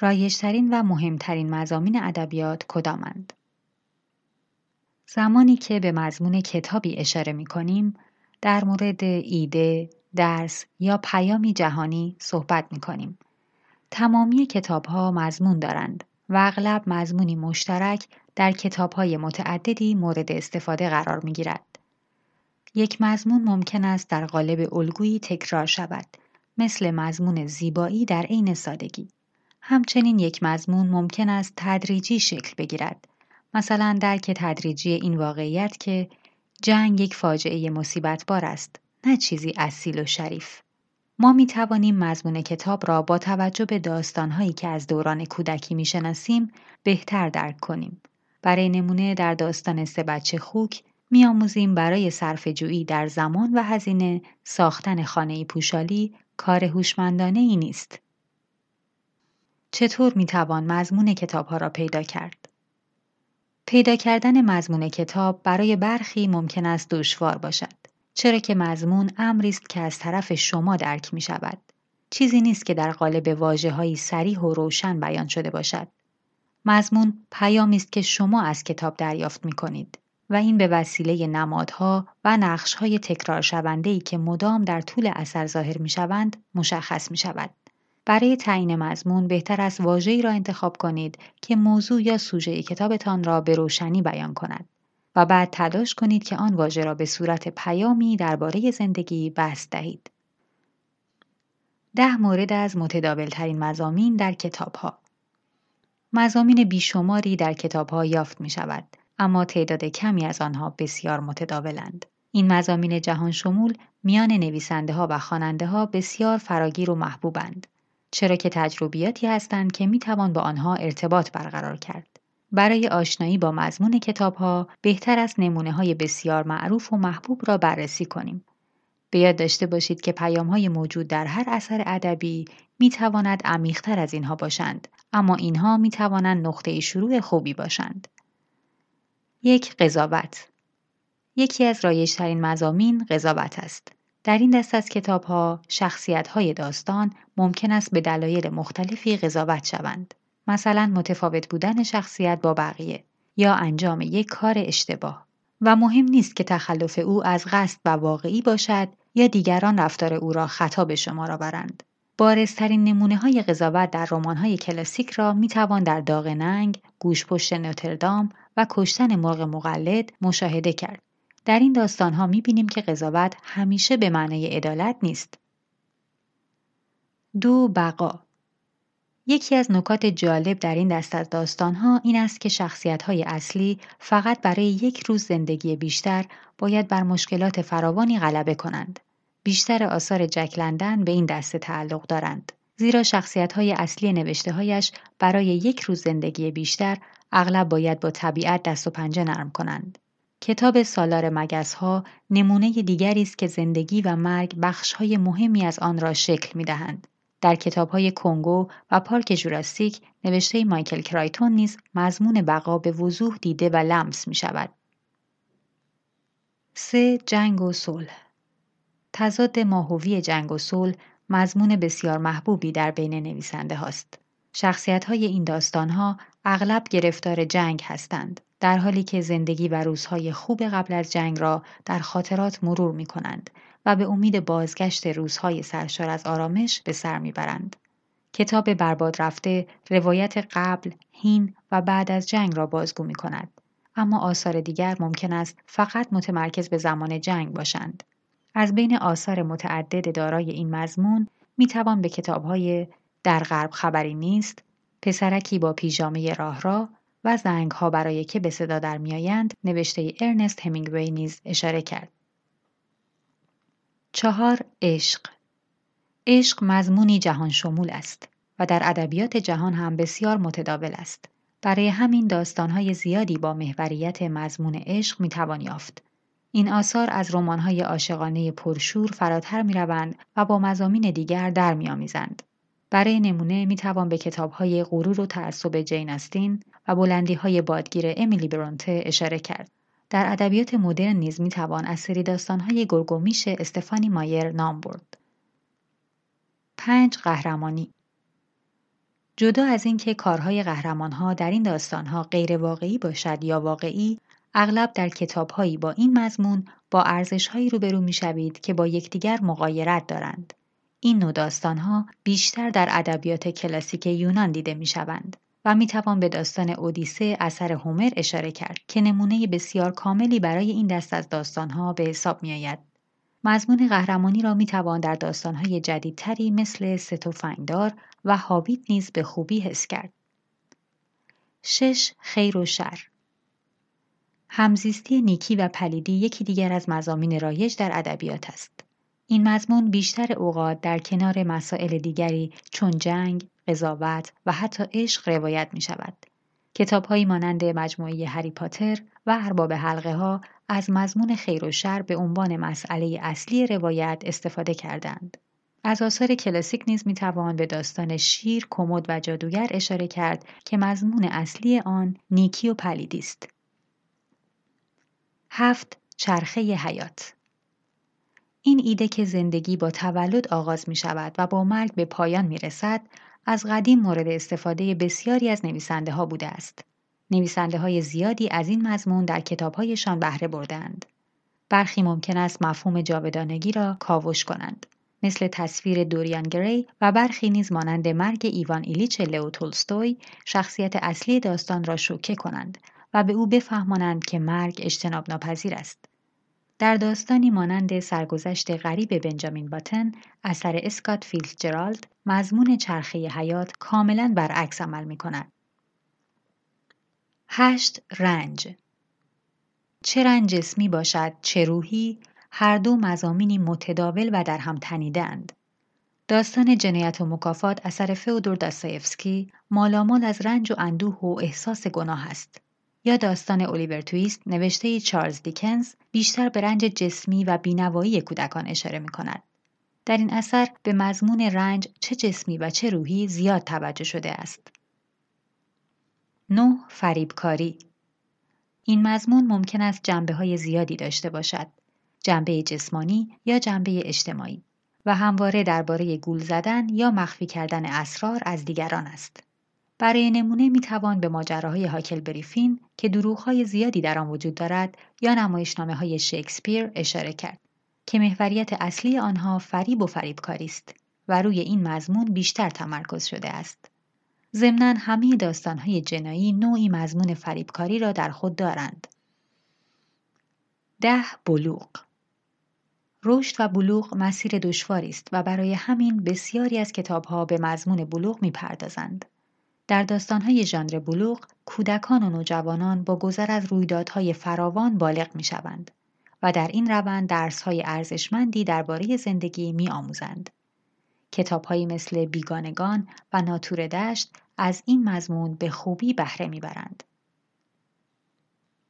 رایشترین و مهمترین مزامین ادبیات کدامند؟ زمانی که به مضمون کتابی اشاره می کنیم در مورد ایده، درس یا پیامی جهانی صحبت می کنیم. تمامی کتاب ها مضمون دارند و اغلب مضمونی مشترک در کتاب های متعددی مورد استفاده قرار می گیرد. یک مضمون ممکن است در قالب الگویی تکرار شود مثل مضمون زیبایی در عین سادگی. همچنین یک مضمون ممکن است تدریجی شکل بگیرد مثلا درک تدریجی این واقعیت که جنگ یک فاجعه مصیبت بار است نه چیزی اصیل و شریف ما می توانیم مضمون کتاب را با توجه به داستانهایی که از دوران کودکی می شناسیم بهتر درک کنیم. برای نمونه در داستان سه بچه خوک می آموزیم برای صرف جویی در زمان و هزینه ساختن خانه پوشالی کار هوشمندانه ای نیست. چطور می توان مضمون کتاب ها را پیدا کرد؟ پیدا کردن مضمون کتاب برای برخی ممکن است دشوار باشد. چرا که مضمون امری است که از طرف شما درک می شود. چیزی نیست که در قالب واجه هایی سریح و روشن بیان شده باشد. مضمون پیامی است که شما از کتاب دریافت می کنید و این به وسیله نمادها و نقشهای تکرار شونده ای که مدام در طول اثر ظاهر می شوند مشخص می شود. برای تعیین مضمون بهتر است واژه‌ای را انتخاب کنید که موضوع یا سوژه کتابتان را به روشنی بیان کند و بعد تلاش کنید که آن واژه را به صورت پیامی درباره زندگی بست دهید. ده مورد از متداولترین مزامین در کتاب ها مزامین بیشماری در کتاب ها یافت می شود اما تعداد کمی از آنها بسیار متداولند. این مزامین جهان شمول میان نویسنده ها و خواننده ها بسیار فراگیر و محبوبند. چرا که تجربیاتی هستند که می توان با آنها ارتباط برقرار کرد. برای آشنایی با مضمون کتاب ها بهتر است نمونه های بسیار معروف و محبوب را بررسی کنیم. به یاد داشته باشید که پیام های موجود در هر اثر ادبی می تواند عمیقتر از اینها باشند اما اینها می توانند نقطه شروع خوبی باشند. یک قضاوت یکی از رایشترین مزامین قضاوت است. در این دست از کتاب ها شخصیت های داستان ممکن است به دلایل مختلفی قضاوت شوند. مثلا متفاوت بودن شخصیت با بقیه یا انجام یک کار اشتباه و مهم نیست که تخلف او از قصد و واقعی باشد یا دیگران رفتار او را خطا به شما برند. بارزترین نمونه های قضاوت در رمان های کلاسیک را می توان در داغ ننگ، گوشپشت نوتردام و کشتن مرغ مقلد مشاهده کرد. در این داستان ها می بینیم که قضاوت همیشه به معنای عدالت نیست. دو بقا یکی از نکات جالب در این دست از داستانها این است که شخصیت های اصلی فقط برای یک روز زندگی بیشتر باید بر مشکلات فراوانی غلبه کنند. بیشتر آثار جک لندن به این دسته تعلق دارند. زیرا شخصیت های اصلی نوشته هایش برای یک روز زندگی بیشتر اغلب باید با طبیعت دست و پنجه نرم کنند. کتاب سالار مگس ها نمونه دیگری است که زندگی و مرگ بخش های مهمی از آن را شکل می دهند. در های کنگو و پارک جوراستیک نوشته مایکل کرایتون نیز مضمون بقا به وضوح دیده و لمس می شود. 3. جنگ و صلح تضاد ماهوی جنگ و صلح مضمون بسیار محبوبی در بین نویسنده هاست. شخصیت های این داستان ها اغلب گرفتار جنگ هستند در حالی که زندگی و روزهای خوب قبل از جنگ را در خاطرات مرور می کنند و به امید بازگشت روزهای سرشار از آرامش به سر می‌برند. کتاب برباد رفته روایت قبل، هین و بعد از جنگ را بازگو می کند. اما آثار دیگر ممکن است فقط متمرکز به زمان جنگ باشند. از بین آثار متعدد دارای این مضمون می توان به کتابهای در غرب خبری نیست، پسرکی با پیژامه راه را و زنگ ها برای که به صدا در میآیند نوشته ارنست همینگوی نیز اشاره کرد. چهار عشق عشق مضمونی جهان شمول است و در ادبیات جهان هم بسیار متداول است. برای همین داستانهای زیادی با محوریت مضمون عشق می‌توان یافت. این آثار از رمان‌های عاشقانه پرشور فراتر می‌روند و با مزامین دیگر در میآمیزند. برای نمونه می‌توان به کتابهای غرور و تعصب جین استین و بلندیهای بادگیر امیلی برونته اشاره کرد. در ادبیات مدرن نیز می‌توان از سری داستانهای گرگومیش استفانی مایر نام برد. پنج قهرمانی جدا از اینکه کارهای قهرمانها در این داستانها غیر واقعی باشد یا واقعی اغلب در کتابهایی با این مضمون با ارزشهایی روبرو می‌شوید که با یکدیگر مقایرت دارند این نوع داستانها بیشتر در ادبیات کلاسیک یونان دیده می‌شوند و می توان به داستان اودیسه اثر هومر اشاره کرد که نمونه بسیار کاملی برای این دست از داستانها به حساب می آید. مضمون قهرمانی را می توان در داستانهای جدیدتری مثل ست و و هابیت نیز به خوبی حس کرد. شش خیر و شر همزیستی نیکی و پلیدی یکی دیگر از مضامین رایج در ادبیات است. این مضمون بیشتر اوقات در کنار مسائل دیگری چون جنگ، قضاوت و حتی عشق روایت می شود. کتابهایی مانند مجموعه هری پاتر و ارباب حلقه ها از مضمون خیر و شر به عنوان مسئله اصلی روایت استفاده کردند. از آثار کلاسیک نیز می توان به داستان شیر، کمد و جادوگر اشاره کرد که مضمون اصلی آن نیکی و پلیدی است. هفت چرخه حیات این ایده که زندگی با تولد آغاز می شود و با مرگ به پایان می رسد از قدیم مورد استفاده بسیاری از نویسنده ها بوده است. نویسنده های زیادی از این مضمون در کتابهایشان بهره بردند. برخی ممکن است مفهوم جاودانگی را کاوش کنند. مثل تصویر دوریان گری و برخی نیز مانند مرگ ایوان ایلیچ لئو تولستوی شخصیت اصلی داستان را شوکه کنند و به او بفهمانند که مرگ اجتناب ناپذیر است. در داستانی مانند سرگذشت غریب بنجامین باتن اثر اسکات جرالد مضمون چرخه حیات کاملا برعکس عمل می کند. هشت رنج چه رنج جسمی باشد چه روحی هر دو مزامینی متداول و در هم تنیدند. داستان جنایت و مکافات اثر فئودور داستایفسکی مالامال از رنج و اندوه و احساس گناه است. یا داستان الیور تویست نوشته چارلز دیکنز بیشتر به رنج جسمی و بینوایی کودکان اشاره می کند. در این اثر به مضمون رنج چه جسمی و چه روحی زیاد توجه شده است. نه فریبکاری این مضمون ممکن است جنبه های زیادی داشته باشد. جنبه جسمانی یا جنبه اجتماعی و همواره درباره گول زدن یا مخفی کردن اسرار از دیگران است. برای نمونه می توان به ماجراهای هاکل بریفین که دروغهای زیادی در آن وجود دارد یا نمایشنامه های شکسپیر اشاره کرد که محوریت اصلی آنها فریب و فریبکاری است و روی این مضمون بیشتر تمرکز شده است. ضمنا همه داستانهای جنایی نوعی مضمون فریبکاری را در خود دارند. ده بلوغ رشد و بلوغ مسیر دشواری است و برای همین بسیاری از کتابها به مضمون بلوغ می‌پردازند. در داستانهای ژانر بلوغ کودکان و نوجوانان با گذر از رویدادهای فراوان بالغ می شوند و در این روند درسهای ارزشمندی درباره زندگی می آموزند. کتابهایی مثل بیگانگان و ناتور دشت از این مضمون به خوبی بهره می‌برند.